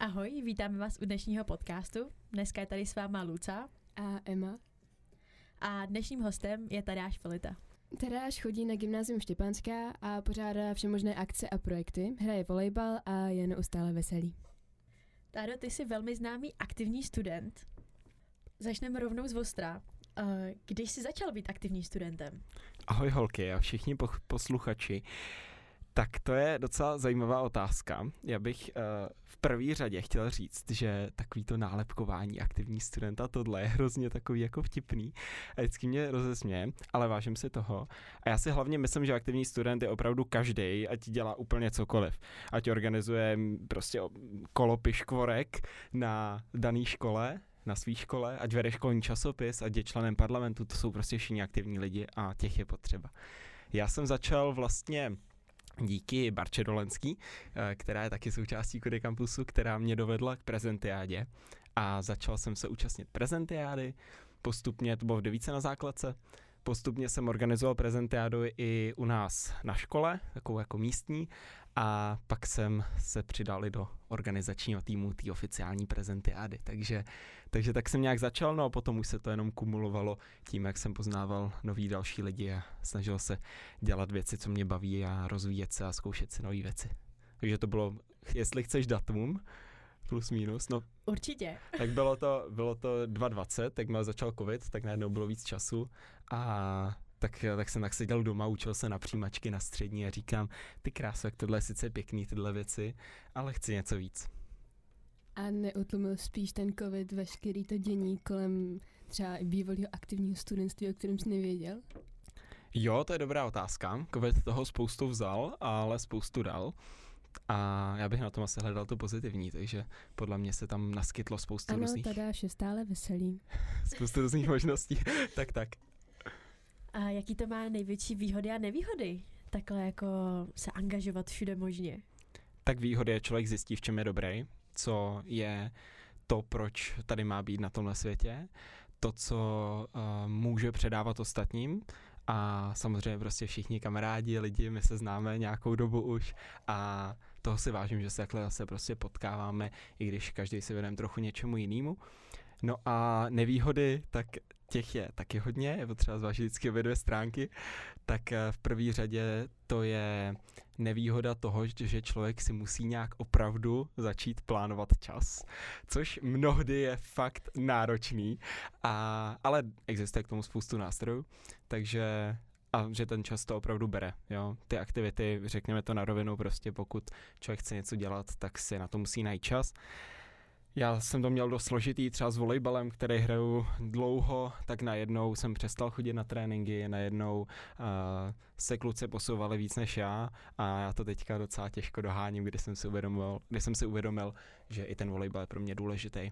Ahoj, vítáme vás u dnešního podcastu. Dneska je tady s váma Luca A Emma? a dnešním hostem je Tadáš Filita. Tadáš chodí na gymnázium Štěpánská a pořádá všemožné akce a projekty, hraje volejbal a je neustále veselý. Tádo, ty jsi velmi známý aktivní student. Začneme rovnou z Ostra. Eh, Když jsi začal být aktivním studentem? Ahoj holky a všichni posluchači. Tak to je docela zajímavá otázka. Já bych uh, v první řadě chtěl říct, že takový to nálepkování aktivní studenta, tohle je hrozně takový jako vtipný a vždycky mě rozesměje, ale vážím si toho. A já si hlavně myslím, že aktivní student je opravdu každý, ať dělá úplně cokoliv. Ať organizuje mm, prostě kolo piškvorek na dané škole, na své škole, ať vede školní časopis, ať je členem parlamentu, to jsou prostě všichni aktivní lidi a těch je potřeba. Já jsem začal vlastně díky Barče Dolenský, eh, která je taky součástí Kudy Campusu, která mě dovedla k prezentiádě. A začal jsem se účastnit prezentiády, postupně, to bylo v devíce na základce, postupně jsem organizoval prezentiádu i u nás na škole, takovou jako místní, a pak jsem se přidal i do organizačního týmu té oficiální prezentiády, takže, takže tak jsem nějak začal, no a potom už se to jenom kumulovalo tím, jak jsem poznával nový další lidi a snažil se dělat věci, co mě baví a rozvíjet se a zkoušet si nové věci. Takže to bylo, jestli chceš datum, plus minus, no Určitě. tak bylo to, bylo to 2020, tak měl začal covid, tak najednou bylo víc času a tak, tak jsem tak seděl doma, učil se na přijímačky na střední a říkám, ty kráso, jak tohle je sice pěkný, tyhle věci, ale chci něco víc. A neutlumil spíš ten covid veškerý to dění kolem třeba i bývalého aktivního studentství, o kterém jsi nevěděl? Jo, to je dobrá otázka. Covid toho spoustu vzal, ale spoustu dal. A já bych na tom asi hledal to pozitivní, takže podle mě se tam naskytlo spoustu Ano, různých, Tadáš je stále veselý. spoustu různých možností. tak, tak. A jaký to má největší výhody a nevýhody? Takhle jako se angažovat všude možně. Tak výhody je, člověk zjistí, v čem je dobrý, co je to, proč tady má být na tomhle světě, to, co uh, může předávat ostatním a samozřejmě prostě všichni kamarádi, lidi, my se známe nějakou dobu už a toho si vážím, že se takhle zase prostě potkáváme, i když každý si věnujeme trochu něčemu jinému. No a nevýhody, tak těch je taky hodně, je potřeba zvážit vždycky obě dvě stránky, tak eh, v první řadě to je nevýhoda toho, že člověk si musí nějak opravdu začít plánovat čas, což mnohdy je fakt náročný, a, ale existuje k tomu spoustu nástrojů, takže a že ten čas to opravdu bere, jo. Ty aktivity, řekněme to na rovinu, prostě pokud člověk chce něco dělat, tak si na to musí najít čas. Já jsem to měl dost složitý třeba s volejbalem, který hraju dlouho, tak najednou jsem přestal chodit na tréninky, najednou uh, se kluci posouvali víc než já a já to teďka docela těžko doháním, kdy jsem si uvědomil, kdy jsem si uvědomil, že i ten volejbal je pro mě důležitý.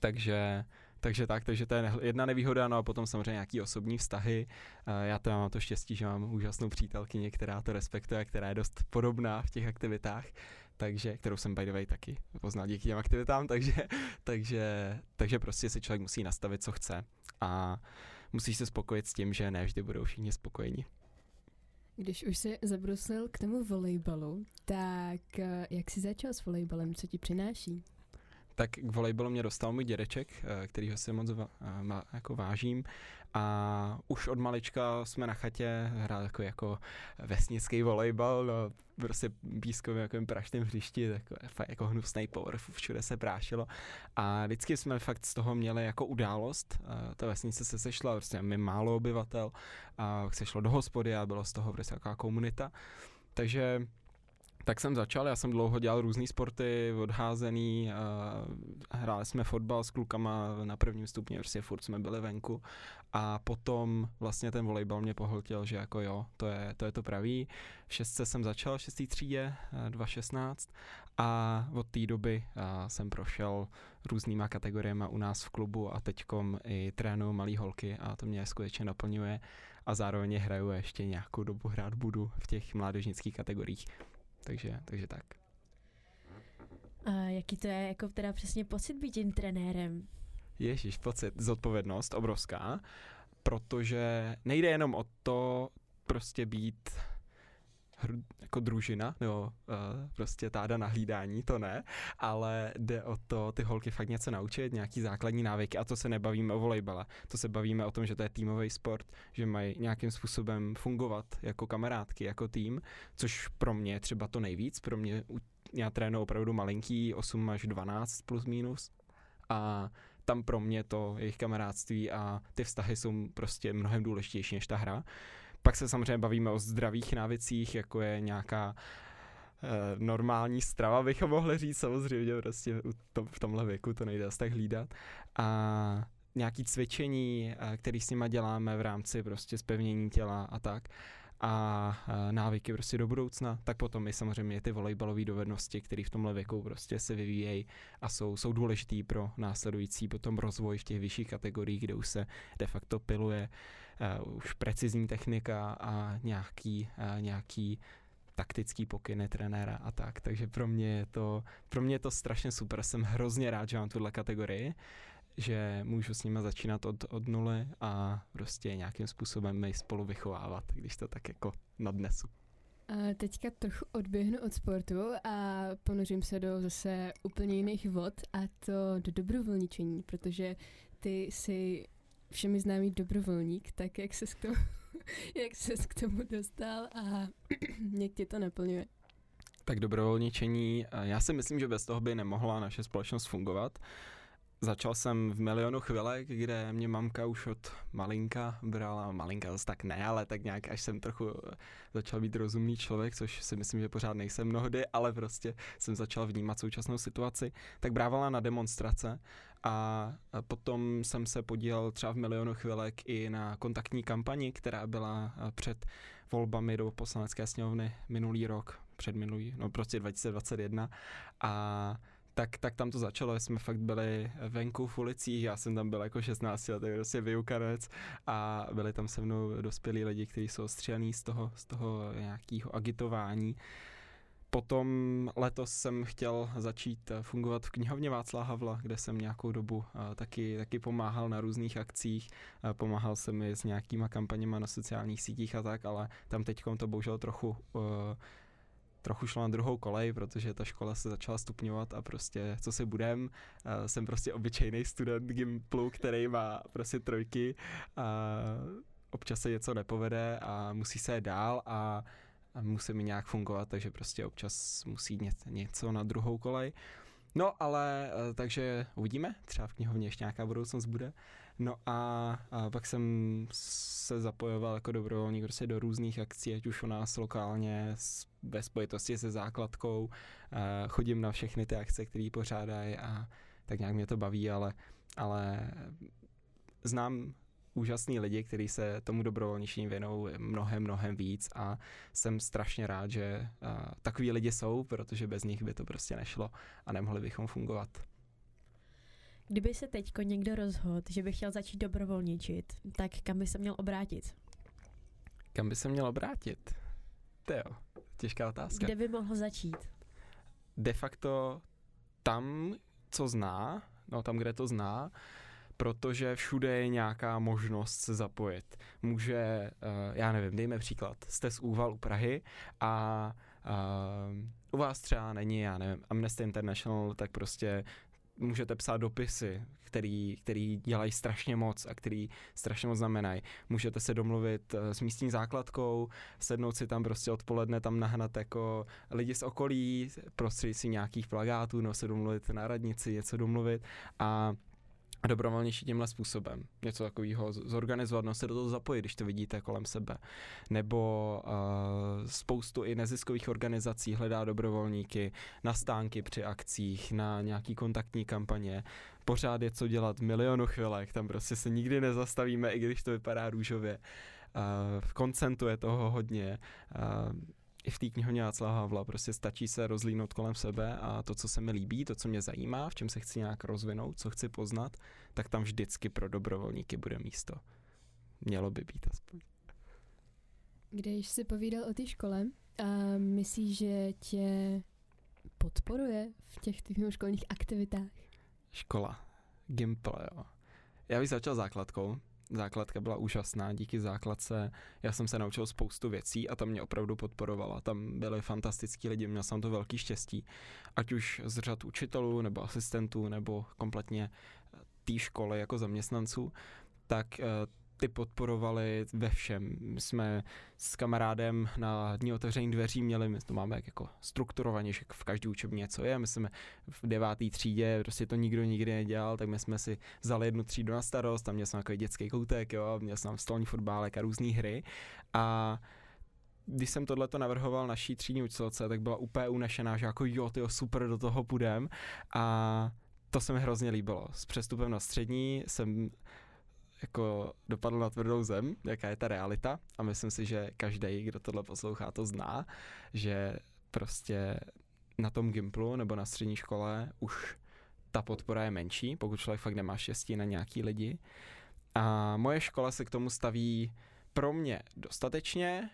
Takže, takže tak, takže to je jedna nevýhoda, no a potom samozřejmě nějaký osobní vztahy. Eh, Já to mám to štěstí, že mám úžasnou přítelkyni, která to respektuje, která je dost podobná v těch aktivitách, takže, kterou jsem by the way taky poznal díky těm aktivitám, takže, takže, takže prostě si člověk musí nastavit, co chce a musí se spokojit s tím, že ne vždy budou všichni spokojeni. Když už se zabrusil k tomu volejbalu, tak eh, jak jsi začal s volejbalem, co ti přináší? Tak k volejbalu mě dostal můj dědeček, eh, kterýho si moc eh, má, jako vážím. A už od malička jsme na chatě hráli jako, jako vesnický volejbal, no, prostě pískovým jako praštém hřišti, jako, jako hnusný povrch, všude se prášilo. A vždycky jsme fakt z toho měli jako událost, eh, ta vesnice se sešla, prostě my málo obyvatel a se šlo do hospody a bylo z toho prostě taková komunita, takže tak jsem začal, já jsem dlouho dělal různé sporty, odházený, hráli jsme fotbal s klukama na prvním stupni, prostě furt jsme byli venku a potom vlastně ten volejbal mě pohltil, že jako jo, to je to, je to pravý. V šestce jsem začal, v šestý třídě, eh, 2016 a od té doby a, jsem prošel různýma kategoriemi u nás v klubu a teďkom i trénuju malý holky a to mě skutečně naplňuje a zároveň hraju ještě nějakou dobu hrát budu v těch mládežnických kategoriích. Takže, takže tak. A jaký to je jako teda přesně pocit být tím trenérem? Ježíš, pocit, zodpovědnost obrovská, protože nejde jenom o to prostě být hru, jako družina, nebo uh, prostě táda na hlídání, to ne, ale jde o to ty holky fakt něco naučit, nějaký základní návyky a to se nebavíme o volejbale, to se bavíme o tom, že to je týmový sport, že mají nějakým způsobem fungovat jako kamarádky, jako tým, což pro mě třeba to nejvíc, pro mě já trénu opravdu malinký, 8 až 12 plus minus. A tam pro mě to jejich kamarádství a ty vztahy jsou prostě mnohem důležitější než ta hra. Pak se samozřejmě bavíme o zdravých návicích, jako je nějaká eh, normální strava, bychom mohli říct, samozřejmě prostě to, v tomhle věku to nejde asi tak hlídat. A nějaký cvičení, eh, který s nima děláme v rámci prostě zpevnění těla a tak a návyky prostě do budoucna, tak potom i samozřejmě ty volejbalové dovednosti, které v tomhle věku prostě se vyvíjejí a jsou, jsou důležitý pro následující potom rozvoj v těch vyšších kategoriích, kde už se de facto piluje uh, už precizní technika a nějaký, uh, nějaký taktický pokyny trenéra a tak. Takže pro mě je to, pro mě je to strašně super. Jsem hrozně rád, že mám tuhle kategorii že můžu s nimi začínat od, od nuly a prostě nějakým způsobem my spolu vychovávat, když to tak jako nadnesu. A teďka trochu odběhnu od sportu a ponořím se do zase úplně jiných vod a to do dobrovolničení, protože ty jsi všemi známý dobrovolník, tak jak se k tomu, jak ses k tomu dostal a jak tě to naplňuje? Tak dobrovolničení, já si myslím, že bez toho by nemohla naše společnost fungovat. Začal jsem v milionu chvilek, kde mě mamka už od malinka brala, malinka zase tak ne, ale tak nějak až jsem trochu začal být rozumný člověk, což si myslím, že pořád nejsem mnohdy, ale prostě jsem začal vnímat současnou situaci, tak brávala na demonstrace a potom jsem se podílel třeba v milionu chvilek i na kontaktní kampani, která byla před volbami do poslanecké sněmovny minulý rok, před minulý, no prostě 2021 a tak, tak tam to začalo, jsme fakt byli venku v ulicích, já jsem tam byl jako 16 letý prostě vyukanec a byli tam se mnou dospělí lidi, kteří jsou střelní z toho, z toho nějakého agitování. Potom letos jsem chtěl začít fungovat v knihovně Václava Havla, kde jsem nějakou dobu uh, taky, taky pomáhal na různých akcích. Uh, pomáhal jsem i s nějakýma kampaněma na sociálních sítích a tak, ale tam teď to bohužel trochu uh, trochu šlo na druhou kolej, protože ta škola se začala stupňovat a prostě, co si budem, uh, jsem prostě obyčejný student Gimplu, který má prostě trojky a občas se něco nepovede a musí se dál a, a musí mi nějak fungovat, takže prostě občas musí něco, něco na druhou kolej. No ale, uh, takže uvidíme, třeba v knihovně ještě nějaká budoucnost bude. No a, a pak jsem se zapojoval jako dobrovolník prostě do různých akcí, ať už u nás lokálně, ve spojitosti se základkou, chodím na všechny ty akce, které pořádají a tak nějak mě to baví, ale, ale znám úžasný lidi, kteří se tomu dobrovolničení věnou mnohem, mnohem víc a jsem strašně rád, že takový lidi jsou, protože bez nich by to prostě nešlo a nemohli bychom fungovat. Kdyby se teď někdo rozhodl, že by chtěl začít dobrovolničit, tak kam by se měl obrátit? Kam by se měl obrátit? To jo, těžká otázka. Kde by mohl začít? De facto tam, co zná, no tam, kde to zná, protože všude je nějaká možnost se zapojit. Může, uh, já nevím, dejme příklad, jste z Úval u Prahy a uh, u vás třeba není, já nevím, Amnesty International, tak prostě můžete psát dopisy, který, který dělají strašně moc a který strašně moc znamenají. Můžete se domluvit eh, s místní základkou, sednout si tam prostě odpoledne tam nahnat jako lidi z okolí, prostřednictvím nějakých plagátů, no se domluvit na radnici, něco domluvit a dobrovolnější tímhle způsobem. Něco takového zorganizovat, no se do toho zapojit, když to vidíte kolem sebe. Nebo uh, spoustu i neziskových organizací hledá dobrovolníky na stánky při akcích, na nějaký kontaktní kampaně. Pořád je co dělat milionu chvilek, tam prostě se nikdy nezastavíme, i když to vypadá růžově. Uh, v koncentu je toho hodně. Uh, i v té knihovně Václava Havla prostě stačí se rozlínout kolem sebe a to, co se mi líbí, to, co mě zajímá, v čem se chci nějak rozvinout, co chci poznat, tak tam vždycky pro dobrovolníky bude místo. Mělo by být aspoň. Když jsi povídal o té škole, a myslíš, že tě podporuje v těch školních aktivitách? Škola. Gimple, jo. Já bych začal základkou. Základka byla úžasná, díky základce já jsem se naučil spoustu věcí a tam mě opravdu podporovala. Tam byli fantastický lidi, měl jsem to velký štěstí. Ať už z řad učitelů, nebo asistentů, nebo kompletně té školy jako zaměstnanců, tak eh, ty podporovali ve všem. My jsme s kamarádem na dní otevřených dveří měli, my to máme jako strukturovaně, že v každý učebně něco je. My jsme v deváté třídě, prostě to nikdo nikdy nedělal, tak my jsme si vzali jednu třídu na starost, tam měl jsem takový dětský koutek, jo, měl jsem stolní fotbálek a různé hry. A když jsem tohleto navrhoval naší třídní učitelce, tak byla úplně unešená, že jako jo, tyjo, super, do toho půjdem. A to se mi hrozně líbilo. S přestupem na střední jsem jako dopadl na tvrdou zem, jaká je ta realita a myslím si, že každý, kdo tohle poslouchá, to zná, že prostě na tom Gimplu nebo na střední škole už ta podpora je menší, pokud člověk fakt nemá štěstí na nějaký lidi. A moje škola se k tomu staví pro mě dostatečně,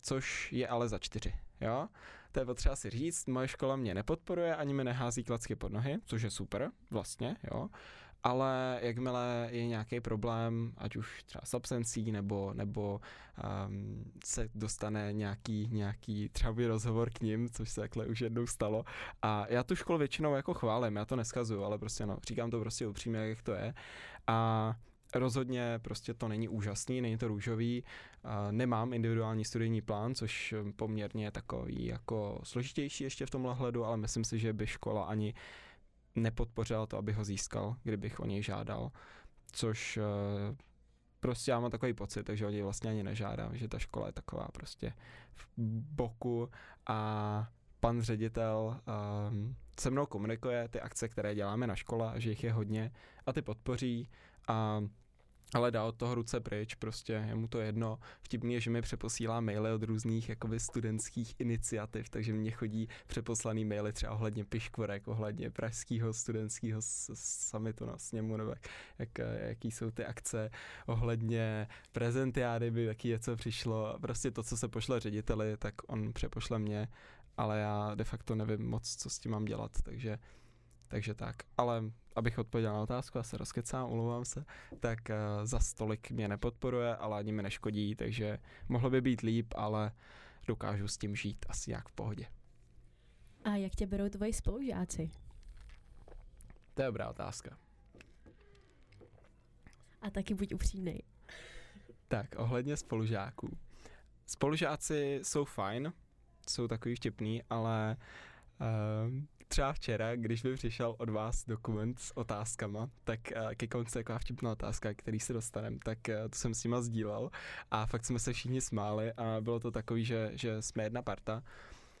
což je ale za čtyři, jo. To je potřeba si říct, moje škola mě nepodporuje, ani mi nehází klacky pod nohy, což je super, vlastně, jo ale jakmile je nějaký problém, ať už třeba s absencí, nebo, nebo um, se dostane nějaký, nějaký třeba rozhovor k ním, což se takhle už jednou stalo. A já tu školu většinou jako chválím, já to neskazuju, ale prostě no, říkám to prostě upřímně, jak to je. A Rozhodně prostě to není úžasný, není to růžový, nemám individuální studijní plán, což poměrně je takový jako složitější ještě v tomhle hledu, ale myslím si, že by škola ani nepodpořila to, aby ho získal, kdybych o něj žádal, což eh, prostě já mám takový pocit, takže o něj vlastně ani nežádám, že ta škola je taková prostě v boku. A pan ředitel um, se mnou komunikuje ty akce, které děláme na škole, že jich je hodně a ty podpoří. A ale dá od toho ruce pryč, prostě je mu to jedno. Vtipný je, že mi přeposílá maily od různých jakoby studentských iniciativ, takže mě chodí přeposlaný maily třeba ohledně piškvorek, ohledně pražského studentského summitu na sněmu, nebo jak, jaký jsou ty akce, ohledně prezentiády by taky něco přišlo. Prostě to, co se pošle řediteli, tak on přepošle mě, ale já de facto nevím moc, co s tím mám dělat, takže takže tak. Ale abych odpověděl na otázku, a se rozkecám, uluvám se, tak uh, za stolik mě nepodporuje, ale ani mi neškodí, takže mohlo by být líp, ale dokážu s tím žít asi jak v pohodě. A jak tě berou tvoji spolužáci? To je dobrá otázka. A taky buď upřímnej. Tak, ohledně spolužáků. Spolužáci jsou fajn, jsou takový vtipný, ale uh, třeba včera, když by přišel od vás dokument s otázkama, tak uh, ke konci taková vtipná otázka, který se dostanem, tak uh, to jsem s nima sdílel a fakt jsme se všichni smáli a bylo to takový, že, že jsme jedna parta.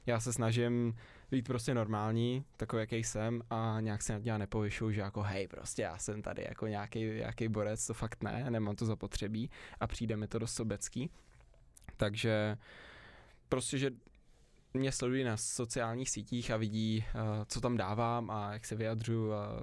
Já se snažím být prostě normální, takový, jaký jsem a nějak se nad něj nepovyšuju, že jako hej, prostě já jsem tady jako nějaký, nějaký borec, to fakt ne, nemám to zapotřebí a přijde mi to dost sobecký. Takže prostě, že mě sledují na sociálních sítích a vidí, uh, co tam dávám a jak se vyjadřu a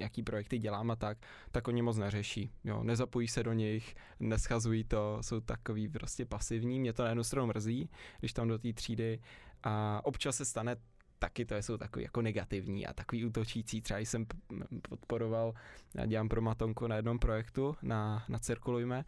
jaký projekty dělám a tak, tak oni moc neřeší. Jo, nezapojí se do nich, neschazují to, jsou takový prostě pasivní. Mě to na jednu stranu mrzí, když tam do té třídy a občas se stane taky to jsou takový jako negativní a takový útočící. Třeba jsem podporoval, já dělám pro Matonku na jednom projektu na, na Cirkulujme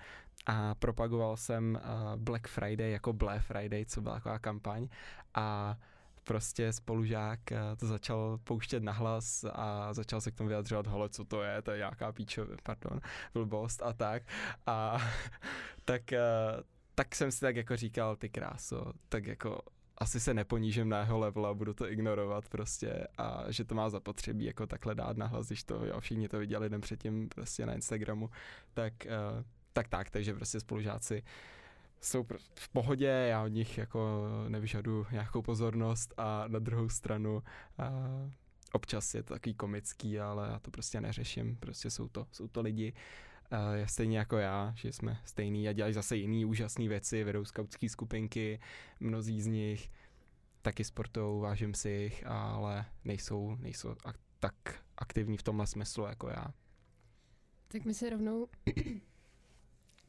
a propagoval jsem uh, Black Friday jako Black Friday, co byla taková kampaň. A prostě spolužák uh, to začal pouštět nahlas a začal se k tomu vyjadřovat, hole, co to je, to je nějaká píčo, pardon, blbost a tak. A tak, uh, tak jsem si tak jako říkal, ty kráso, tak jako asi se neponížím na jeho level a budu to ignorovat prostě a že to má zapotřebí jako takhle dát nahlas, když to jo, všichni to viděli den předtím prostě na Instagramu, tak, uh, tak tak, takže prostě spolužáci jsou v pohodě, já od nich jako nevyžadu nějakou pozornost a na druhou stranu uh, občas je to takový komický, ale já to prostě neřeším, prostě jsou to, jsou to lidi, uh, stejně jako já, že jsme stejný a dělají zase jiný úžasné věci, vedou skautské skupinky, mnozí z nich taky sportou, vážím si jich, ale nejsou, nejsou ak- tak aktivní v tomhle smyslu jako já. Tak my se rovnou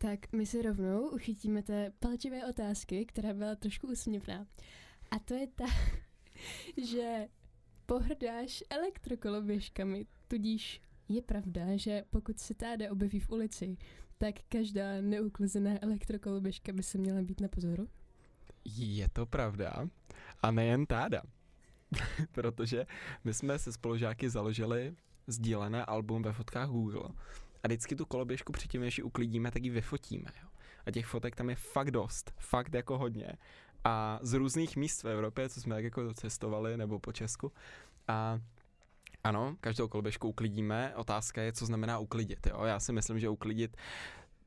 tak my si rovnou uchytíme té palčivé otázky, která byla trošku úsměvná. A to je ta, že pohrdáš elektrokoloběžkami, tudíž je pravda, že pokud se táda objeví v ulici, tak každá neuklizená elektrokoloběžka by se měla být na pozoru? Je to pravda. A nejen táda. Protože my jsme se spolužáky založili sdílené album ve fotkách Google. A vždycky tu koloběžku předtím, než ji uklidíme, tak ji vyfotíme. Jo. A těch fotek tam je fakt dost. Fakt jako hodně. A z různých míst v Evropě, co jsme tak jako cestovali, nebo po Česku. A ano, každou koloběžku uklidíme. Otázka je, co znamená uklidit. Jo? Já si myslím, že uklidit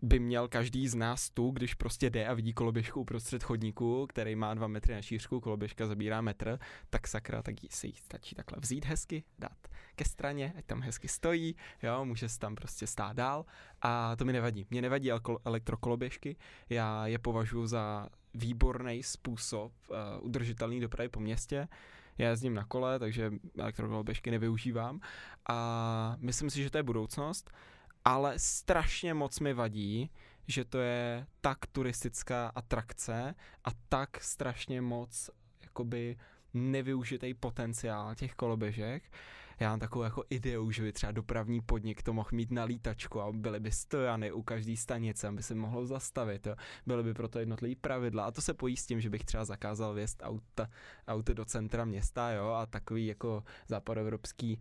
by měl každý z nás tu, když prostě jde a vidí koloběžku uprostřed chodníku, který má dva metry na šířku, koloběžka zabírá metr, tak sakra, tak si ji stačí takhle vzít hezky, dát ke straně, ať tam hezky stojí, jo, může se tam prostě stát dál a to mi nevadí. Mě nevadí elektrokoloběžky, já je považuji za výborný způsob uh, udržitelný dopravy po městě. Já jezdím na kole, takže elektrokoloběžky nevyužívám a myslím si, že to je budoucnost ale strašně moc mi vadí, že to je tak turistická atrakce a tak strašně moc jakoby nevyužitý potenciál těch koloběžek. Já mám takovou jako ideu, že by třeba dopravní podnik to mohl mít na lítačku a byly by stojany u každé stanice, aby se mohlo zastavit. Jo. Byly by proto jednotlivé pravidla a to se pojí s tím, že bych třeba zakázal vést auta, auta do centra města jo, a takový jako západoevropský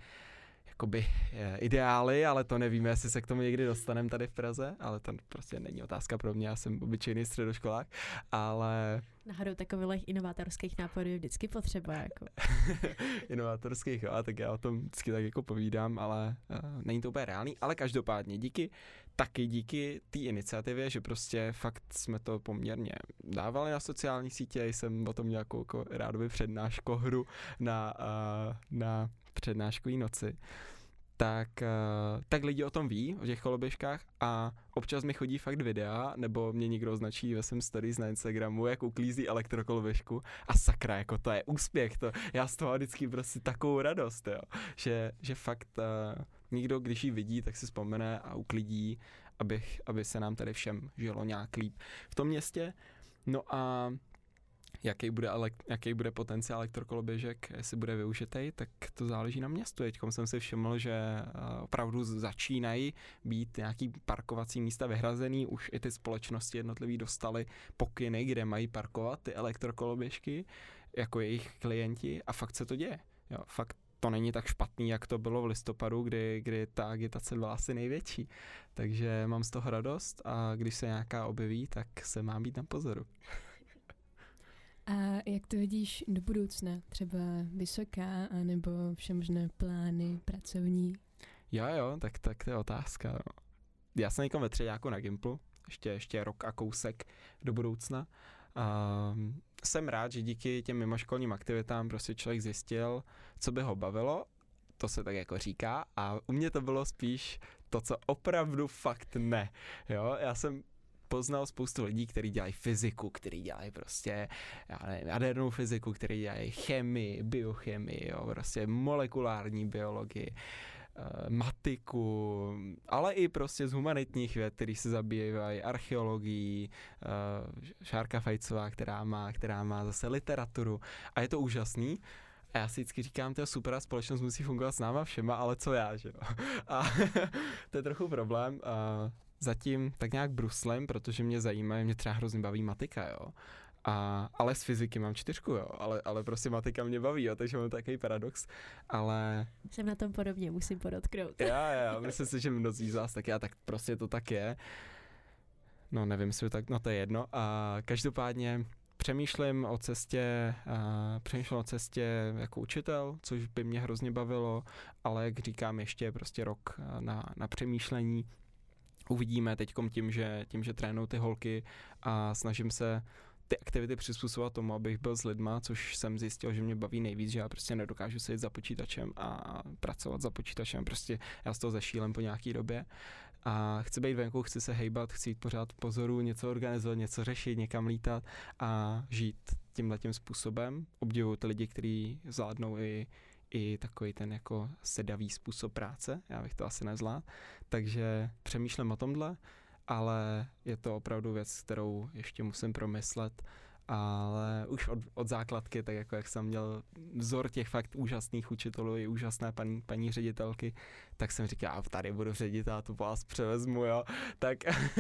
jakoby eh, ideály, ale to nevíme, jestli se k tomu někdy dostaneme tady v Praze, ale to prostě není otázka pro mě, já jsem obyčejný středoškolák, ale... Náhodou takových inovátorských nápadů je vždycky potřeba, jako. inovátorských, jo, tak já o tom vždycky tak jako povídám, ale uh, není to úplně reálný, ale každopádně díky taky díky té iniciativě, že prostě fakt jsme to poměrně dávali na sociální sítě, jsem o tom měl jako, jako rádoby přednášku hru na, uh, na přednáškový noci, tak, uh, tak lidi o tom ví, o těch koloběžkách a občas mi chodí fakt videa, nebo mě někdo označí ve svém stories na Instagramu, jak uklízí elektrokoloběžku a sakra, jako to je úspěch, to, já z toho vždycky prostě takovou radost, jo, že, že fakt uh, někdo, když ji vidí, tak si vzpomene a uklidí, abych, aby se nám tady všem žilo nějak líp v tom městě. No a jaký bude, jaký bude potenciál elektrokoloběžek, jestli bude využitý, tak to záleží na městu. Teď jsem si všiml, že eh, opravdu začínají být nějaký parkovací místa vyhrazený, už i ty společnosti jednotlivý dostali pokyny, kde mají parkovat ty elektrokoloběžky jako jejich klienti a fakt se to děje. Jo, fakt to není tak špatný, jak to bylo v listopadu, kdy, kdy ta agitace byla asi největší. Takže mám z toho radost a když se nějaká objeví, tak se má být na pozoru. A jak to vidíš do budoucna? Třeba vysoká, anebo všemožné plány pracovní? Jo, jo, tak, tak to je otázka. No. Já jsem někam ve třeďáku na Gimplu, ještě, ještě rok a kousek do budoucna. A jsem rád, že díky těm mimoškolním aktivitám prostě člověk zjistil, co by ho bavilo, to se tak jako říká, a u mě to bylo spíš to, co opravdu fakt ne. Jo, já jsem poznal spoustu lidí, kteří dělají fyziku, kteří dělají prostě, já nevím, jadernou fyziku, kteří dělají chemii, biochemii, jo, prostě molekulární biologii, uh, matiku, ale i prostě z humanitních věd, který se zabývají archeologií, uh, Šárka Fajcová, která má, která má zase literaturu a je to úžasný. A já si vždycky říkám, to je super a společnost musí fungovat s náma všema, ale co já, že jo? A to je trochu problém. Uh, zatím tak nějak bruslem, protože mě zajímá, mě třeba hrozně baví matika, jo. A, ale z fyziky mám čtyřku, jo, ale, ale prostě matika mě baví, jo, takže mám takový paradox, ale... Jsem na tom podobně, musím podotknout. Já, já, myslím si, že mnozí z vás tak já, tak prostě to tak je. No nevím, jestli tak, no to je jedno. A každopádně přemýšlím o cestě, a přemýšlím o cestě jako učitel, což by mě hrozně bavilo, ale jak říkám, ještě prostě rok na, na přemýšlení, uvidíme teď tím, že, tím, že trénuju ty holky a snažím se ty aktivity přizpůsobovat tomu, abych byl s lidma, což jsem zjistil, že mě baví nejvíc, že já prostě nedokážu sedět za počítačem a pracovat za počítačem, prostě já z toho zašílem po nějaký době a chci být venku, chci se hejbat, chci jít pořád pozoru, něco organizovat, něco řešit, někam lítat a žít tímhle tím způsobem. Obdivuju ty lidi, kteří zvládnou i i takový ten jako sedavý způsob práce, já bych to asi nezvládl, takže přemýšlím o tomhle, ale je to opravdu věc, kterou ještě musím promyslet ale už od, od základky, tak jako jak jsem měl vzor těch fakt úžasných učitelů i úžasné paní, paní ředitelky, tak jsem říkal, tady budu ředit a tu vás převezmu, jo. Tak,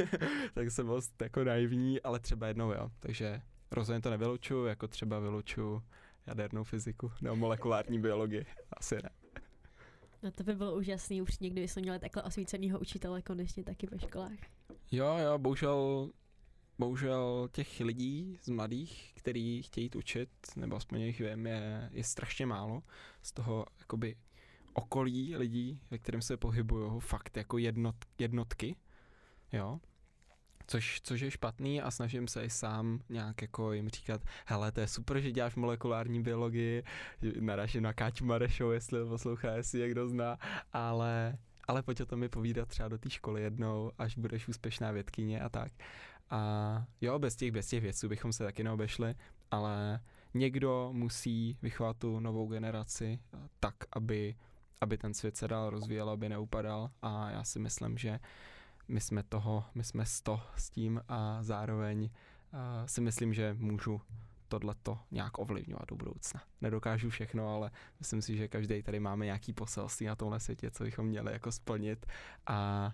tak jsem byl jako naivní, ale třeba jednou, jo. Takže rozhodně to nevylučuju, jako třeba vylučuju jadernou fyziku nebo molekulární biologii. Asi ne. No to by bylo úžasný, upřímně, kdyby jsme měli takhle osvíceného učitele konečně taky ve školách. Jo, jo, bohužel, bohužel těch lidí z mladých, který chtějí učit, nebo aspoň jich vím, je, je strašně málo. Z toho jakoby okolí lidí, ve kterém se pohybují, fakt jako jednot, jednotky, jo což, což je špatný a snažím se i sám nějak jako jim říkat, hele, to je super, že děláš molekulární biologii, narážím na Káťu Marešou, jestli poslouchá, jestli je zná, ale, ale pojď o tom mi povídat třeba do té školy jednou, až budeš úspěšná vědkyně a tak. A jo, bez těch, bez těch věců bychom se taky neobešli, ale někdo musí vychovat tu novou generaci tak, aby, aby ten svět se dál rozvíjel, aby neupadal a já si myslím, že my jsme toho, my jsme sto s tím a zároveň uh, si myslím, že můžu tohleto nějak ovlivňovat do budoucna. Nedokážu všechno, ale myslím si, že každý tady máme nějaký poselství na tomhle světě, co bychom měli jako splnit a,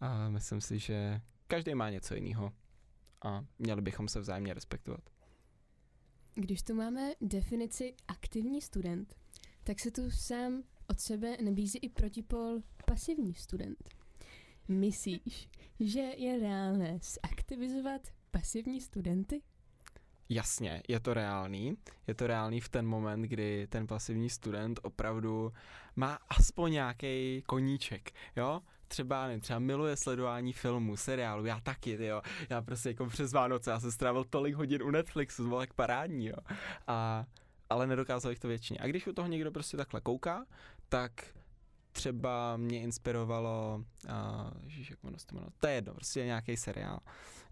a myslím si, že každý má něco jiného a měli bychom se vzájemně respektovat. Když tu máme definici aktivní student, tak se tu sám od sebe nabízí i protipol pasivní student. Myslíš, že je reálné zaktivizovat pasivní studenty? Jasně, je to reálný. Je to reálný v ten moment, kdy ten pasivní student opravdu má aspoň nějaký koníček, jo? Třeba, nevím, třeba miluje sledování filmů, seriálu, já taky, jo. Já prostě jako přes Vánoce, já jsem strávil tolik hodin u Netflixu, to bylo tak parádní, jo. A, ale nedokázal bych to většině. A když u toho někdo prostě takhle kouká, tak třeba mě inspirovalo, uh, ježiš, jak to jmenuje, to je jedno, prostě nějaký seriál,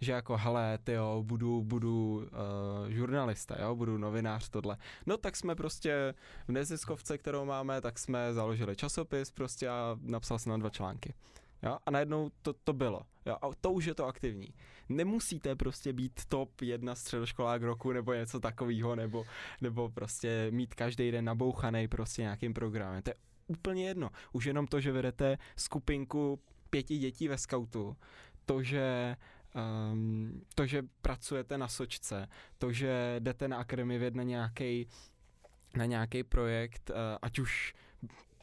že jako, hele, ty jo, budu, budu uh, žurnalista, jo, budu novinář, tohle. No tak jsme prostě v neziskovce, kterou máme, tak jsme založili časopis prostě a napsal jsem na dva články. Jo? A najednou to, to bylo. Jo? A to už je to aktivní. Nemusíte prostě být top jedna středoškolák roku nebo něco takového, nebo, nebo prostě mít každý den nabouchaný prostě nějakým programem. To je úplně jedno. Už jenom to, že vedete skupinku pěti dětí ve skautu, to, že um, to, že pracujete na sočce, to, že jdete na akademii věd na nějaký na nějaký projekt, uh, ať už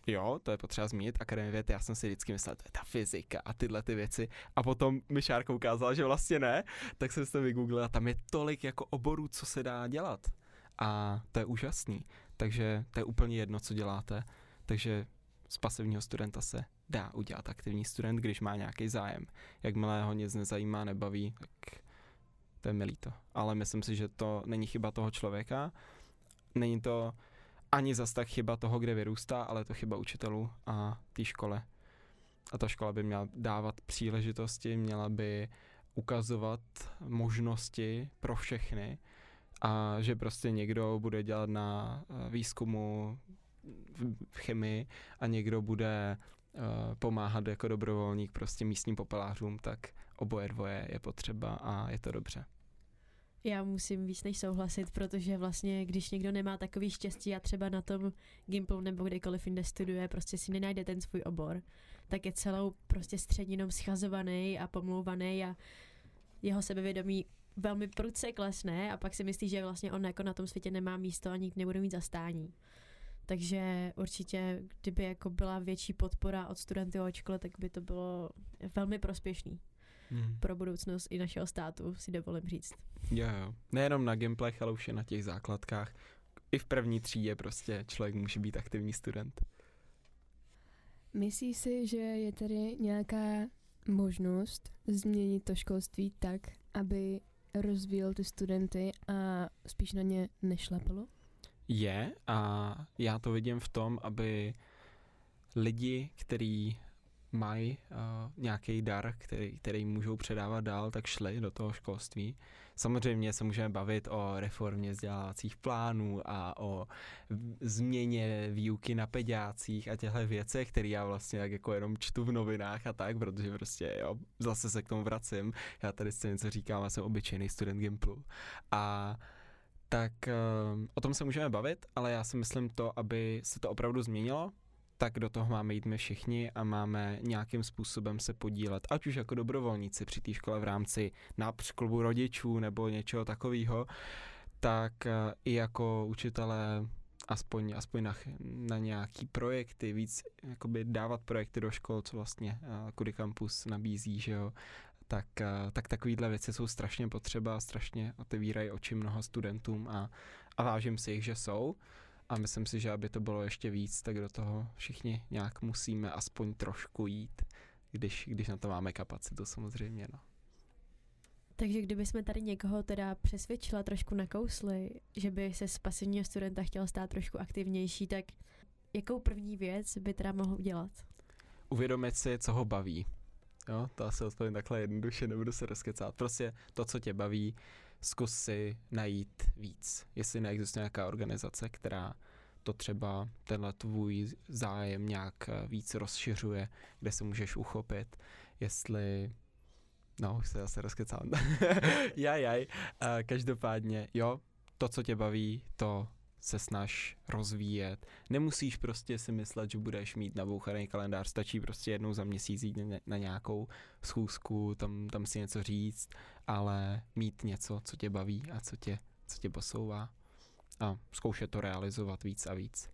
jo, to je potřeba zmínit, Akademie věd, já jsem si vždycky myslel, to je ta fyzika a tyhle ty věci. A potom mi Šárka ukázala, že vlastně ne, tak jsem se vygooglil a tam je tolik jako oborů, co se dá dělat. A to je úžasný. Takže to je úplně jedno, co děláte. Takže z pasivního studenta se dá udělat aktivní student, když má nějaký zájem. Jakmile ho nic nezajímá, nebaví, tak to je milý to. Ale myslím si, že to není chyba toho člověka, není to ani zas tak chyba toho, kde vyrůstá, ale je to chyba učitelů a té škole. A ta škola by měla dávat příležitosti, měla by ukazovat možnosti pro všechny a že prostě někdo bude dělat na eh, výzkumu v chemii a někdo bude uh, pomáhat jako dobrovolník prostě místním popelářům, tak oboje dvoje je potřeba a je to dobře. Já musím víc než souhlasit, protože vlastně, když někdo nemá takový štěstí a třeba na tom Gimplu nebo kdekoliv jinde studuje, prostě si nenajde ten svůj obor, tak je celou prostě středninou schazovaný a pomlouvaný a jeho sebevědomí velmi prudce klesne a pak si myslí, že vlastně on jako na tom světě nemá místo a nikdy nebude mít zastání. Takže určitě, kdyby jako byla větší podpora od studentů o škole, tak by to bylo velmi prospěšný hmm. pro budoucnost i našeho státu, si dovolím říct. Jo, jo. Nejenom na gameplaych, ale už i na těch základkách. I v první třídě prostě člověk může být aktivní student. Myslíš si, že je tady nějaká možnost změnit to školství tak, aby rozvíjel ty studenty a spíš na ně nešlapalo? Je a já to vidím v tom, aby lidi, kteří mají uh, nějaký dar, který, který můžou předávat dál, tak šli do toho školství. Samozřejmě se můžeme bavit o reformě vzdělávacích plánů a o změně výuky na pediácích a těchto věcech, které já vlastně tak jako jenom čtu v novinách a tak, protože prostě jo, zase se k tomu vracím. Já tady si něco říkám, já jsem obyčejný student Gimplu. A tak uh, o tom se můžeme bavit, ale já si myslím to, aby se to opravdu změnilo, tak do toho máme jít my všichni a máme nějakým způsobem se podílet, ať už jako dobrovolníci při té škole v rámci např klubu rodičů nebo něčeho takového, tak eh, i jako učitelé aspoň, aspoň na, na nějaký projekty, víc jakoby dávat projekty do škol, co vlastně uh, Kudy Campus nabízí, že jo, tak, uh, tak takovýhle věci jsou strašně potřeba, strašně otevírají oči mnoha studentům a, a vážím si jich, že jsou. A myslím si, že aby to bylo ještě víc, tak do toho všichni nějak musíme aspoň trošku jít, když, když na to máme kapacitu samozřejmě. No. Takže kdybychom tady někoho teda přesvědčila trošku na kousli, že by se z pasivního studenta chtěl stát trošku aktivnější, tak jakou první věc by teda mohl udělat? Uvědomit si, co ho baví. Jo, to asi odpovím takhle jednoduše, nebudu se rozkecát. Prostě to, co tě baví, zkus si najít víc. Jestli neexistuje nějaká organizace, která to třeba tenhle tvůj zájem nějak eh, víc rozšiřuje, kde se můžeš uchopit, jestli No, už se zase rozkecám. jaj, jaj. Uh, každopádně, jo, to, co tě baví, to se snaž rozvíjet. Nemusíš prostě si myslet, že budeš mít nabouchaný kalendář, stačí prostě jednou za měsíc jít na, nějakou schůzku, tam, tam si něco říct, ale mít něco, co tě baví a co tě, co tě posouvá a zkoušet to realizovat víc a víc.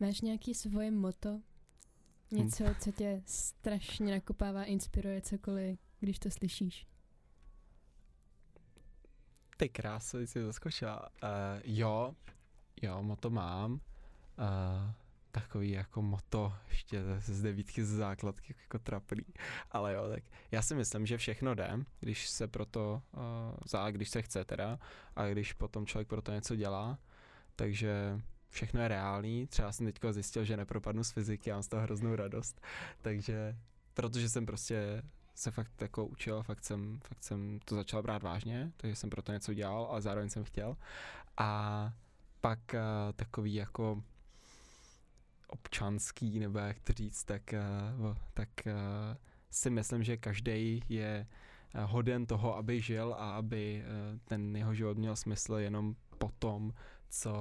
Máš nějaký svoje moto? Něco, co tě strašně nakopává, inspiruje cokoliv, když to slyšíš? Ty krásu, jsi zaskočila. Uh, jo, jo, moto mám. Uh, takový jako moto ještě z devítky z základky jako trapný. Ale jo, tak já si myslím, že všechno jde, když se proto, uh, za, když se chce teda, a když potom člověk pro to něco dělá. Takže všechno je reálný. Třeba jsem teďka zjistil, že nepropadnu z fyziky a mám z toho hroznou radost. Takže, protože jsem prostě se fakt jako učil, fakt jsem, fakt jsem to začal brát vážně, takže jsem proto něco dělal, ale zároveň jsem chtěl. A pak uh, takový jako občanský, nebo jak to říct, tak, uh, tak uh, si myslím, že každý je hoden toho, aby žil a aby ten jeho život měl smysl jenom potom, co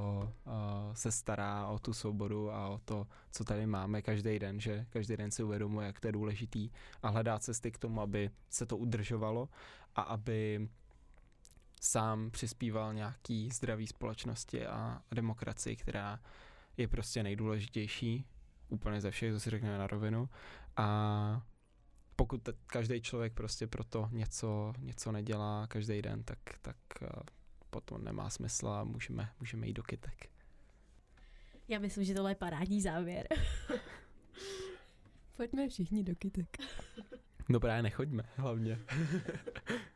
uh, se stará o tu svobodu a o to, co tady máme každý den, že každý den si uvědomuje, jak to je důležitý a hledá cesty k tomu, aby se to udržovalo a aby sám přispíval nějaký zdravý společnosti a demokracii, která je prostě nejdůležitější úplně ze všech, co si řekneme na rovinu. A pokud každý člověk prostě proto něco, něco nedělá každý den, tak, tak potom nemá smysl a můžeme, můžeme jít do kytek. Já myslím, že tohle je parádní závěr. Pojďme všichni do kytek. No právě nechoďme, hlavně.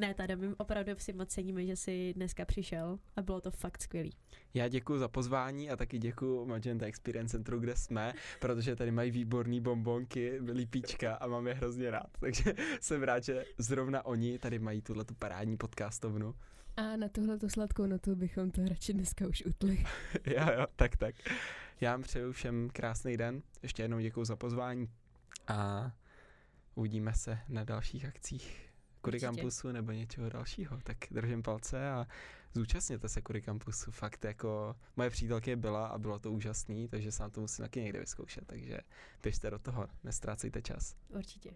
Ne, tady my opravdu si moc ceníme, že jsi dneska přišel a bylo to fakt skvělý. Já děkuji za pozvání a taky děkuji Magenta Experience Centru, kde jsme, protože tady mají výborný bombonky, lípíčka a mám je hrozně rád. Takže jsem rád, že zrovna oni tady mají tuhle tu parádní podcastovnu. A na tuhle tu sladkou notu bychom to radši dneska už utli. jo, jo, tak, tak. Já vám přeju všem krásný den. Ještě jednou děkuji za pozvání a uvidíme se na dalších akcích. Kudy Campusu nebo něčeho dalšího, tak držím palce a zúčastněte se Kudy Campusu. Fakt jako moje přítelky byla a bylo to úžasný, takže sám to musím taky někde vyzkoušet, takže běžte do toho, nestrácejte čas. Určitě.